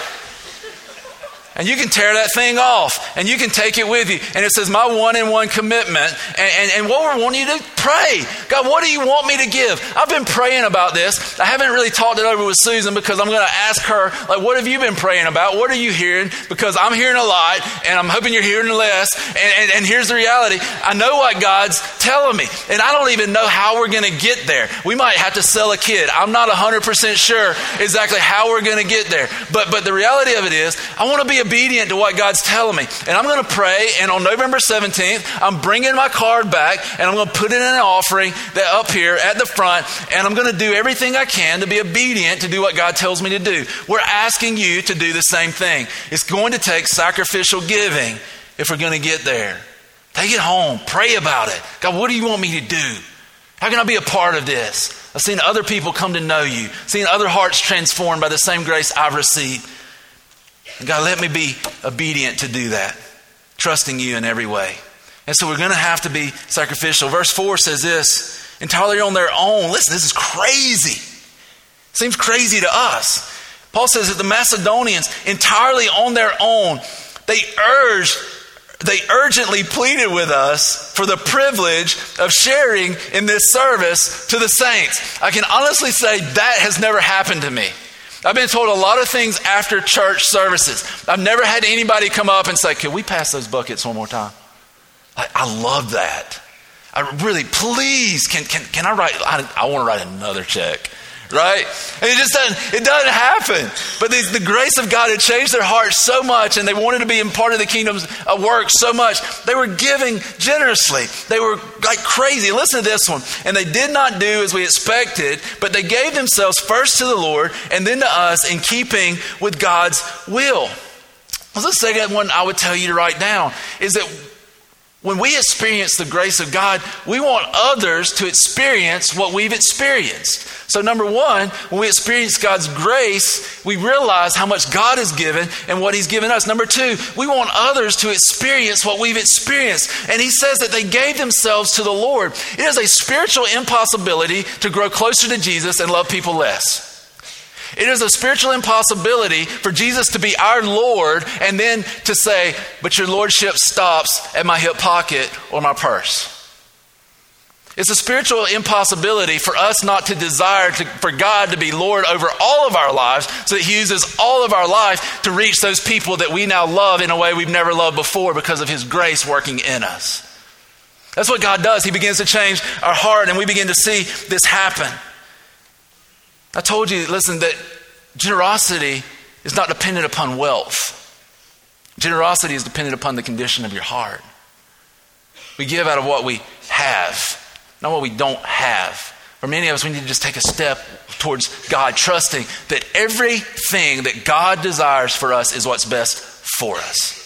And you can tear that thing off and you can take it with you. And it says, My one in one commitment. And, and, and, what we want you to pray God, what do you want me to give? I've been praying about this. I haven't really talked it over with Susan because I'm going to ask her, like, what have you been praying about? What are you hearing? Because I'm hearing a lot and I'm hoping you're hearing less. And, and, and here's the reality I know what God's telling me. And I don't even know how we're going to get there. We might have to sell a kid. I'm not 100% sure exactly how we're going to get there. But, but the reality of it is, I want to be obedient to what God's telling me. And I'm going to pray, and on November 17th, I'm bringing my card back, and I'm going to put it in an offering that up here at the front, and I'm going to do everything I can to be obedient to do what God tells me to do. We're asking you to do the same thing. It's going to take sacrificial giving if we're going to get there. Take it home, pray about it. God, what do you want me to do? How can I be a part of this? I've seen other people come to know you, seen other hearts transformed by the same grace I've received. God, let me be obedient to do that, trusting you in every way. And so we're going to have to be sacrificial. Verse 4 says this entirely on their own. Listen, this is crazy. Seems crazy to us. Paul says that the Macedonians, entirely on their own, they urged, they urgently pleaded with us for the privilege of sharing in this service to the saints. I can honestly say that has never happened to me. I've been told a lot of things after church services. I've never had anybody come up and say, Can we pass those buckets one more time? I, I love that. I really, please, can, can, can I write? I, I want to write another check right? And it just doesn't, it doesn't happen. But the, grace of God had changed their hearts so much, and they wanted to be in part of the kingdom's work so much. They were giving generously. They were like crazy. Listen to this one. And they did not do as we expected, but they gave themselves first to the Lord and then to us in keeping with God's will. Well, the second one I would tell you to write down is that when we experience the grace of God, we want others to experience what we've experienced. So, number one, when we experience God's grace, we realize how much God has given and what He's given us. Number two, we want others to experience what we've experienced. And He says that they gave themselves to the Lord. It is a spiritual impossibility to grow closer to Jesus and love people less. It is a spiritual impossibility for Jesus to be our Lord and then to say, but your Lordship stops at my hip pocket or my purse. It's a spiritual impossibility for us not to desire to, for God to be Lord over all of our lives so that He uses all of our life to reach those people that we now love in a way we've never loved before because of His grace working in us. That's what God does. He begins to change our heart and we begin to see this happen. I told you, listen, that generosity is not dependent upon wealth. Generosity is dependent upon the condition of your heart. We give out of what we have, not what we don't have. For many of us, we need to just take a step towards God, trusting that everything that God desires for us is what's best for us.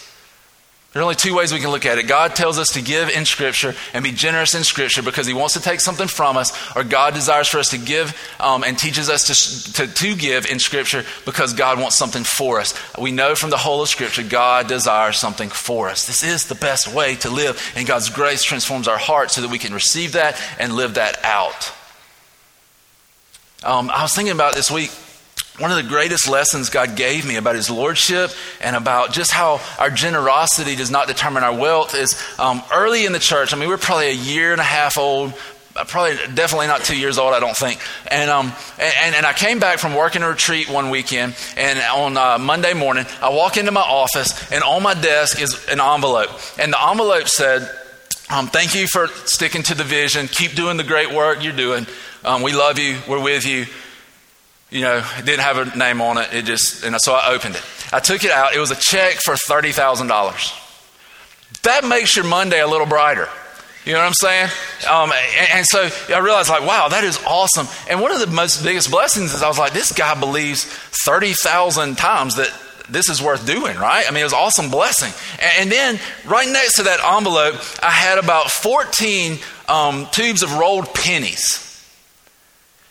There are only two ways we can look at it. God tells us to give in Scripture and be generous in Scripture because He wants to take something from us, or God desires for us to give um, and teaches us to, to, to give in Scripture because God wants something for us. We know from the whole of Scripture, God desires something for us. This is the best way to live, and God's grace transforms our hearts so that we can receive that and live that out. Um, I was thinking about this week one of the greatest lessons God gave me about His Lordship and about just how our generosity does not determine our wealth is um, early in the church. I mean, we are probably a year and a half old, probably definitely not two years old, I don't think. And, um, and, and I came back from working a retreat one weekend, and on uh, Monday morning, I walk into my office, and on my desk is an envelope. And the envelope said, um, Thank you for sticking to the vision. Keep doing the great work you're doing. Um, we love you. We're with you you know, it didn't have a name on it. It just, and so I opened it. I took it out. It was a check for $30,000. That makes your Monday a little brighter. You know what I'm saying? Um, and, and, so I realized, like, wow, that is awesome. And one of the most biggest blessings is I was like, this guy believes 30,000 times that this is worth doing, right? I mean, it was an awesome blessing. And, and then right next to that envelope, I had about 14 um, tubes of rolled pennies.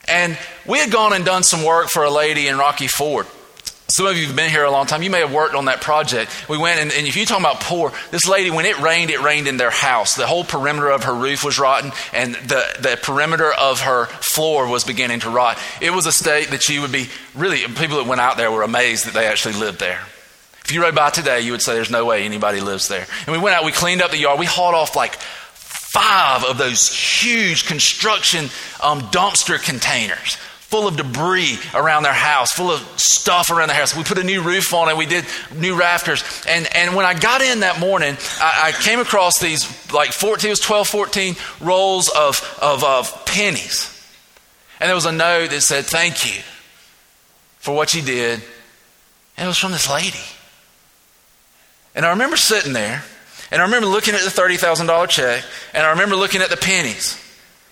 And we had gone and done some work for a lady in Rocky Ford. Some of you have been here a long time. You may have worked on that project. We went, and, and if you talk about poor, this lady, when it rained, it rained in their house. The whole perimeter of her roof was rotten, and the, the perimeter of her floor was beginning to rot. It was a state that you would be really, people that went out there were amazed that they actually lived there. If you rode by today, you would say there's no way anybody lives there. And we went out, we cleaned up the yard, we hauled off like five of those huge construction um, dumpster containers full of debris around their house, full of stuff around the house. We put a new roof on it, we did new rafters. And, and when I got in that morning, I, I came across these like 14, it was 12, 14 rolls of, of, of pennies. And there was a note that said, Thank you for what you did. And it was from this lady. And I remember sitting there and I remember looking at the $30,000 check, and I remember looking at the pennies.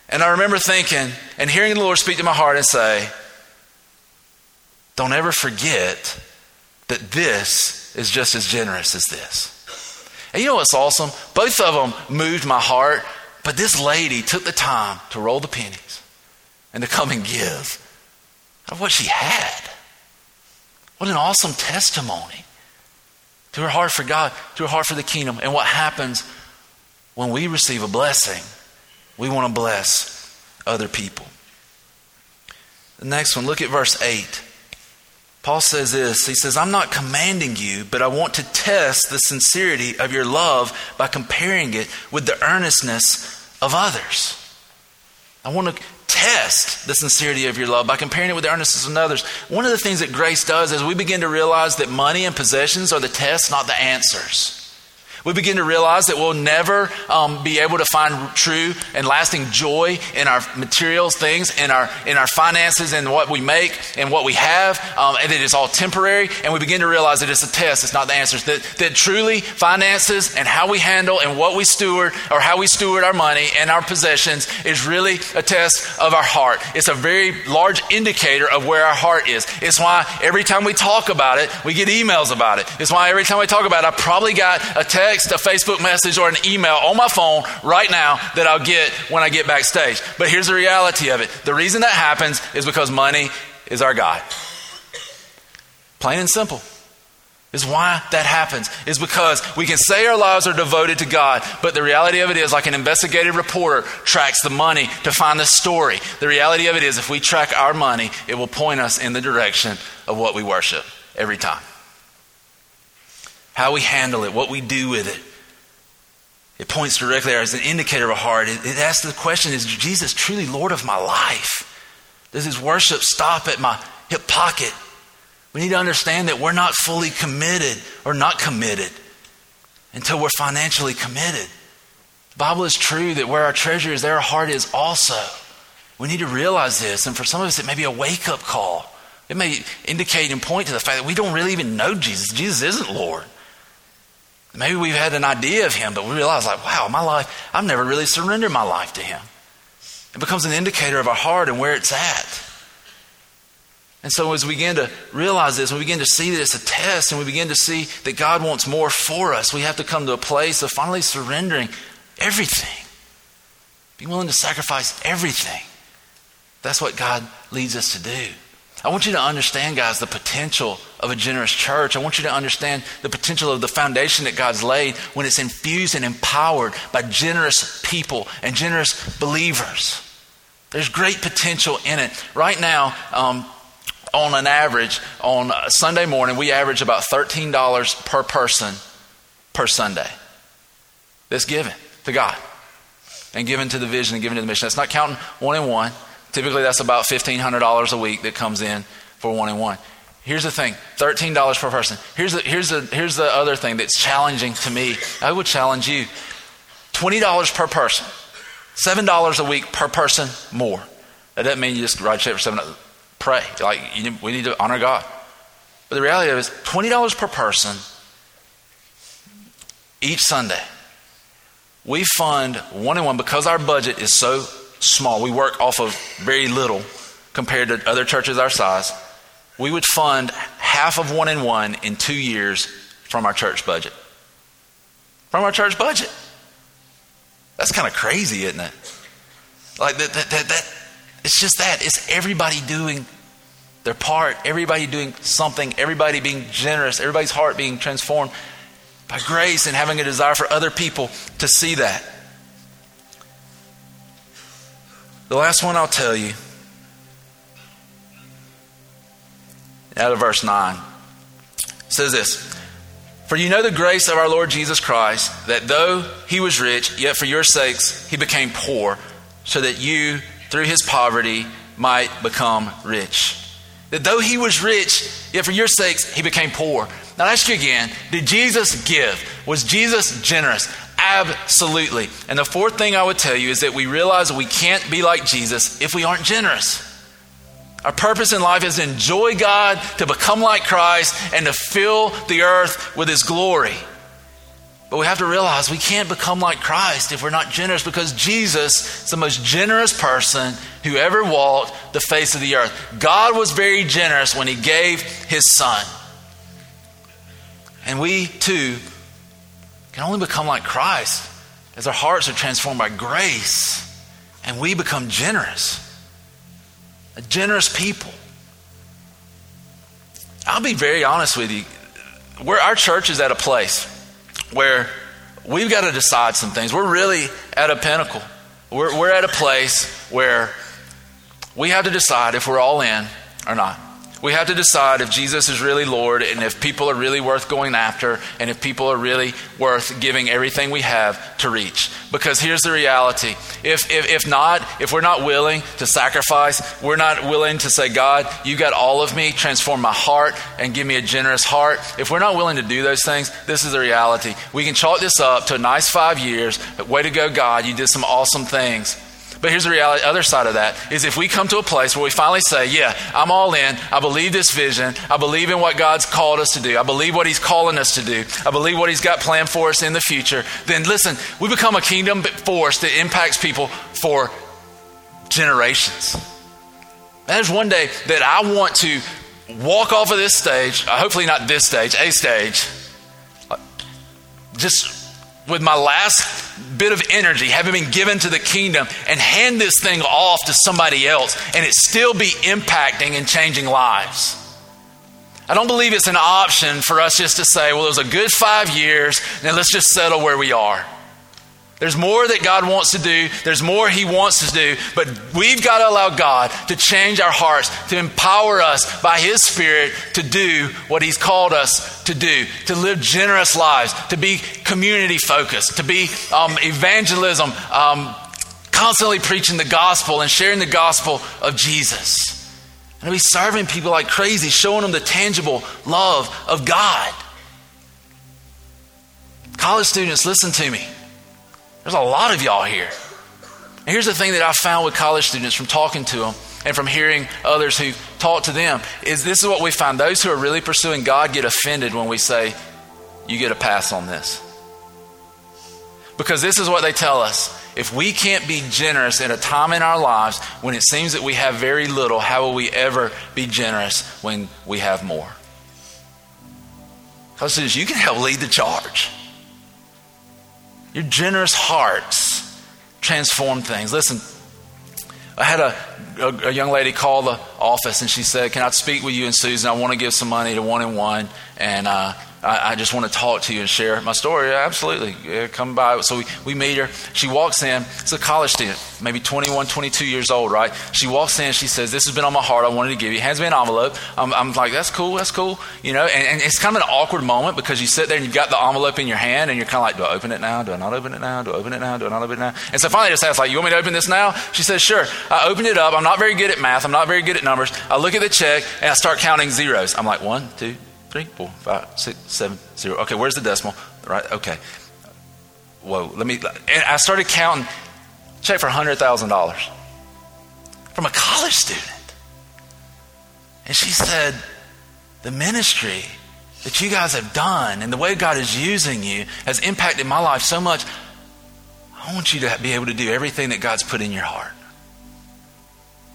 And I remember thinking and hearing the Lord speak to my heart and say, Don't ever forget that this is just as generous as this. And you know what's awesome? Both of them moved my heart, but this lady took the time to roll the pennies and to come and give of what she had. What an awesome testimony to her heart for God, to her heart for the kingdom. And what happens when we receive a blessing? We want to bless other people. The next one, look at verse 8. Paul says this He says, I'm not commanding you, but I want to test the sincerity of your love by comparing it with the earnestness of others. I want to test the sincerity of your love by comparing it with the earnestness of others. One of the things that grace does is we begin to realize that money and possessions are the tests, not the answers. We begin to realize that we'll never um, be able to find true and lasting joy in our materials, things, in our in our finances, and what we make and what we have, um, and that it's all temporary. And we begin to realize that it's a test; it's not the answers. That that truly finances and how we handle and what we steward or how we steward our money and our possessions is really a test of our heart. It's a very large indicator of where our heart is. It's why every time we talk about it, we get emails about it. It's why every time we talk about it, I probably got a text text, a Facebook message, or an email on my phone right now that I'll get when I get backstage. But here's the reality of it the reason that happens is because money is our God. Plain and simple. Is why that happens. Is because we can say our lives are devoted to God, but the reality of it is, like an investigative reporter tracks the money to find the story. The reality of it is, if we track our money, it will point us in the direction of what we worship every time how we handle it, what we do with it. It points directly as an indicator of a heart. It, it asks the question Is Jesus truly Lord of my life? Does his worship stop at my hip pocket? We need to understand that we're not fully committed or not committed until we're financially committed. The Bible is true that where our treasure is, there our heart is also. We need to realize this, and for some of us, it may be a wake up call. It may indicate and point to the fact that we don't really even know Jesus. Jesus isn't Lord. Maybe we've had an idea of him, but we realize, like, wow, my life, I've never really surrendered my life to him. It becomes an indicator of our heart and where it's at. And so, as we begin to realize this, we begin to see that it's a test, and we begin to see that God wants more for us, we have to come to a place of finally surrendering everything, being willing to sacrifice everything. That's what God leads us to do. I want you to understand, guys, the potential of a generous church. I want you to understand the potential of the foundation that God's laid when it's infused and empowered by generous people and generous believers. There's great potential in it. Right now, um, on an average, on Sunday morning, we average about $13 per person per Sunday. That's given to God and given to the vision and given to the mission. That's not counting one and one. Typically, that's about $1,500 a week that comes in for one and one. Here's the thing $13 per person. Here's the, here's, the, here's the other thing that's challenging to me. I would challenge you $20 per person, $7 a week per person more. That doesn't mean you just write a for seven. Pray. Like, we need to honor God. But the reality is $20 per person each Sunday. We fund one and one because our budget is so small. We work off of very little compared to other churches our size. We would fund half of one in one in two years from our church budget. From our church budget. That's kind of crazy, isn't it? Like that, that, that, that, it's just that. It's everybody doing their part, everybody doing something, everybody being generous, everybody's heart being transformed by grace and having a desire for other people to see that. The last one I'll tell you, out of verse 9, says this For you know the grace of our Lord Jesus Christ, that though he was rich, yet for your sakes he became poor, so that you, through his poverty, might become rich. That though he was rich, yet for your sakes he became poor. Now, I ask you again did Jesus give? Was Jesus generous? Absolutely. And the fourth thing I would tell you is that we realize we can't be like Jesus if we aren't generous. Our purpose in life is to enjoy God, to become like Christ, and to fill the earth with His glory. But we have to realize we can't become like Christ if we're not generous because Jesus is the most generous person who ever walked the face of the earth. God was very generous when He gave His Son. And we too can only become like Christ as our hearts are transformed by grace and we become generous. A generous people. I'll be very honest with you. Where our church is at a place where we've got to decide some things. We're really at a pinnacle. We're, we're at a place where we have to decide if we're all in or not. We have to decide if Jesus is really Lord and if people are really worth going after and if people are really worth giving everything we have to reach. Because here's the reality if, if, if not, if we're not willing to sacrifice, we're not willing to say, God, you got all of me, transform my heart and give me a generous heart. If we're not willing to do those things, this is the reality. We can chalk this up to a nice five years. Way to go, God, you did some awesome things. But here's the reality, other side of that is if we come to a place where we finally say, Yeah, I'm all in. I believe this vision. I believe in what God's called us to do. I believe what He's calling us to do. I believe what He's got planned for us in the future. Then listen, we become a kingdom force that impacts people for generations. there's one day that I want to walk off of this stage, uh, hopefully not this stage, a stage, just with my last bit of energy, having been given to the kingdom, and hand this thing off to somebody else, and it still be impacting and changing lives. I don't believe it's an option for us just to say, well, it was a good five years, now let's just settle where we are. There's more that God wants to do. There's more He wants to do. But we've got to allow God to change our hearts, to empower us by His Spirit to do what He's called us to do, to live generous lives, to be community focused, to be um, evangelism, um, constantly preaching the gospel and sharing the gospel of Jesus. And to be serving people like crazy, showing them the tangible love of God. College students, listen to me. There's a lot of y'all here. And here's the thing that I found with college students from talking to them and from hearing others who talk to them is this is what we find those who are really pursuing God get offended when we say you get a pass on this. Because this is what they tell us. If we can't be generous at a time in our lives when it seems that we have very little, how will we ever be generous when we have more? Because you can help lead the charge. Your generous hearts transform things. Listen, I had a, a, a, young lady call the office and she said, Can I speak with you and Susan? I want to give some money to one and one. And uh, I, I, just want to talk to you and share my story. Yeah, absolutely. Yeah, come by. So we, we meet her. She walks in. It's a college student, maybe 21, 22 years old, right? She walks in. She says, This has been on my heart. I wanted to give you. Hands me an envelope. I'm, I'm like, That's cool. That's cool. You know, and, and, it's kind of an awkward moment because you sit there and you've got the envelope in your hand and you're kind of like, Do I open it now? Do I not open it now? Do I open it now? Do I not open it now? And so finally I just asked, like, You want me to open this now? She says, Sure. I open it up. I'm not very good at math. I'm not very good at numbers. I look at the check and I start counting zeros. I'm like, One, two, three, four, five, six, seven, zero. Okay, where's the decimal? Right, okay. Whoa, let me. And I started counting, check for $100,000 from a college student. And she said, The ministry that you guys have done and the way God is using you has impacted my life so much. I want you to be able to do everything that God's put in your heart.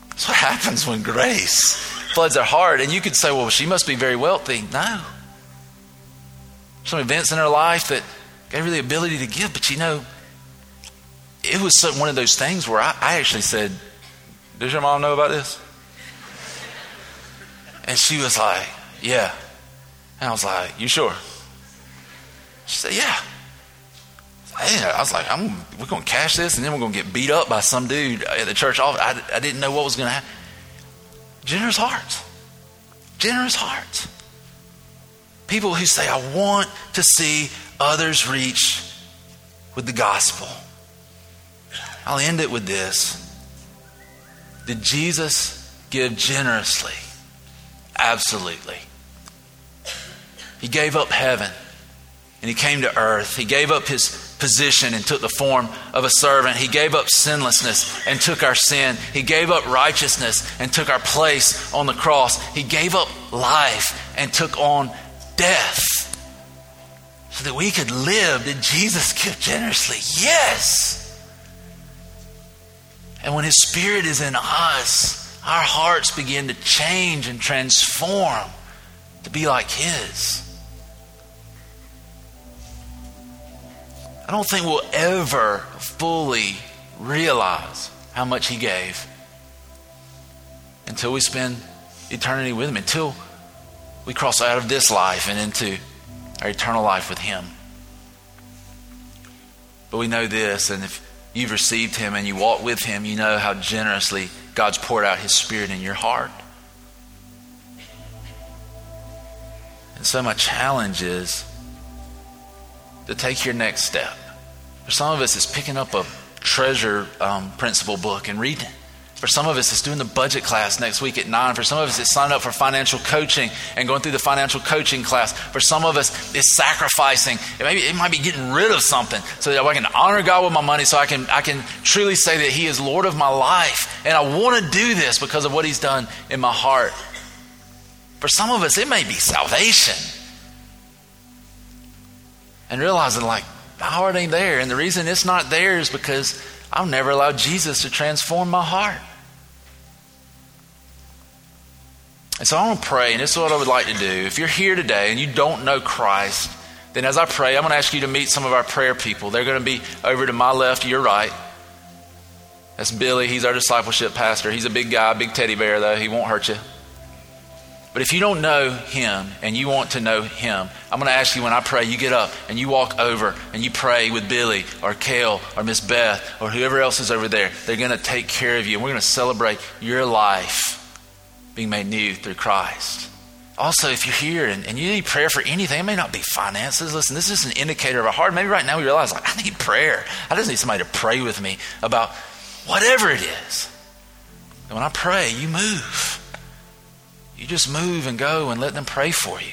That's what happens when grace floods their heart. And you could say, well, she must be very wealthy. No. Some events in her life that gave her the ability to give. But you know, it was one of those things where I, I actually said, Does your mom know about this? And she was like, Yeah. And I was like, You sure? She said, Yeah. I was like, I'm, we're going to cash this and then we're going to get beat up by some dude at the church office. I, I didn't know what was going to happen. Generous hearts. Generous hearts. People who say, I want to see others reach with the gospel. I'll end it with this. Did Jesus give generously? Absolutely. He gave up heaven and he came to earth. He gave up his position and took the form of a servant. He gave up sinlessness and took our sin. He gave up righteousness and took our place on the cross. He gave up life and took on death so that we could live. Did Jesus give generously? Yes. And when His Spirit is in us, our hearts begin to change and transform to be like His. I don't think we'll ever fully realize how much He gave until we spend eternity with Him, until we cross out of this life and into our eternal life with Him. But we know this, and if you've received Him and you walk with Him, you know how generously God's poured out His Spirit in your heart. And so my challenge is to take your next step. For some of us, it's picking up a treasure um, principle book and reading. For some of us, it's doing the budget class next week at 9. For some of us, it's signing up for financial coaching and going through the financial coaching class. For some of us, it's sacrificing. It, maybe, it might be getting rid of something so that I can honor God with my money, so I can, I can truly say that He is Lord of my life. And I want to do this because of what He's done in my heart. For some of us, it may be salvation. And realizing, like, my heart ain't there. And the reason it's not there is because I've never allowed Jesus to transform my heart. And so I want to pray, and this is what I would like to do. If you're here today and you don't know Christ, then as I pray, I'm going to ask you to meet some of our prayer people. They're going to be over to my left, your right. That's Billy. He's our discipleship pastor. He's a big guy, big teddy bear, though. He won't hurt you. But if you don't know him and you want to know him, I'm going to ask you when I pray, you get up and you walk over and you pray with Billy or Kale or Miss Beth or whoever else is over there. They're going to take care of you and we're going to celebrate your life being made new through Christ. Also, if you're here and, and, you need prayer for anything, it may not be finances. Listen, this is an indicator of a heart. Maybe right now we realize, like, I need prayer. I just need somebody to pray with me about whatever it is. And when I pray, you move. You just move and go and let them pray for you.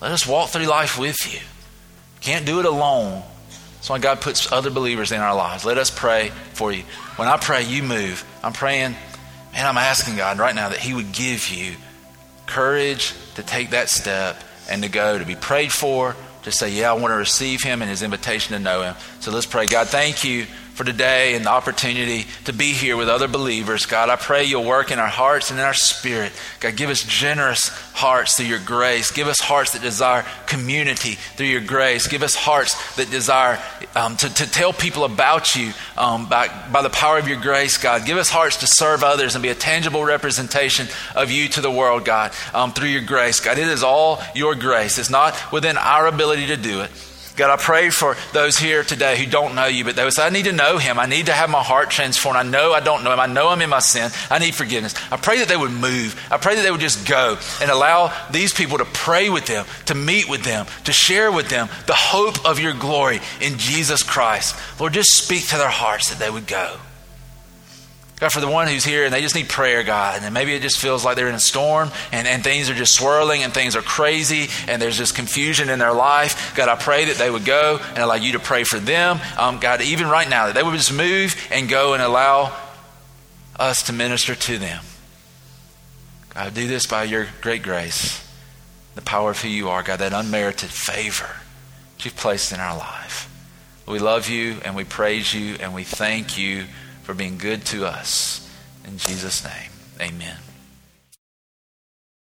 Let us walk through life with you. Can't do it alone. That's why God puts other believers in our lives. Let us pray for you. When I pray, you move. I'm praying, man, I'm asking God right now that He would give you courage to take that step and to go, to be prayed for, to say, yeah, I want to receive Him and His invitation to know Him. So let's pray. God, thank you for today and the opportunity to be here with other believers. God, I pray you'll work in our hearts and in our spirit. God, give us generous hearts through your grace. Give us hearts that desire community through your grace. Give us hearts that desire um, to, to tell people about you um, by, by the power of your grace, God. Give us hearts to serve others and be a tangible representation of you to the world, God, um, through your grace. God, it is all your grace. It's not within our ability to do it. God, I pray for those here today who don't know you, but they would say, I need to know him. I need to have my heart transformed. I know I don't know him. I know I'm in my sin. I need forgiveness. I pray that they would move. I pray that they would just go and allow these people to pray with them, to meet with them, to share with them the hope of your glory in Jesus Christ. Lord, just speak to their hearts that they would go. God, for the one who's here and they just need prayer, God, and maybe it just feels like they're in a storm and, and things are just swirling and things are crazy and there's just confusion in their life. God, I pray that they would go and allow you to pray for them. Um, God, even right now, that they would just move and go and allow us to minister to them. God, do this by your great grace, the power of who you are, God, that unmerited favor that you've placed in our life. We love you and we praise you and we thank you for being good to us. In Jesus' name, amen.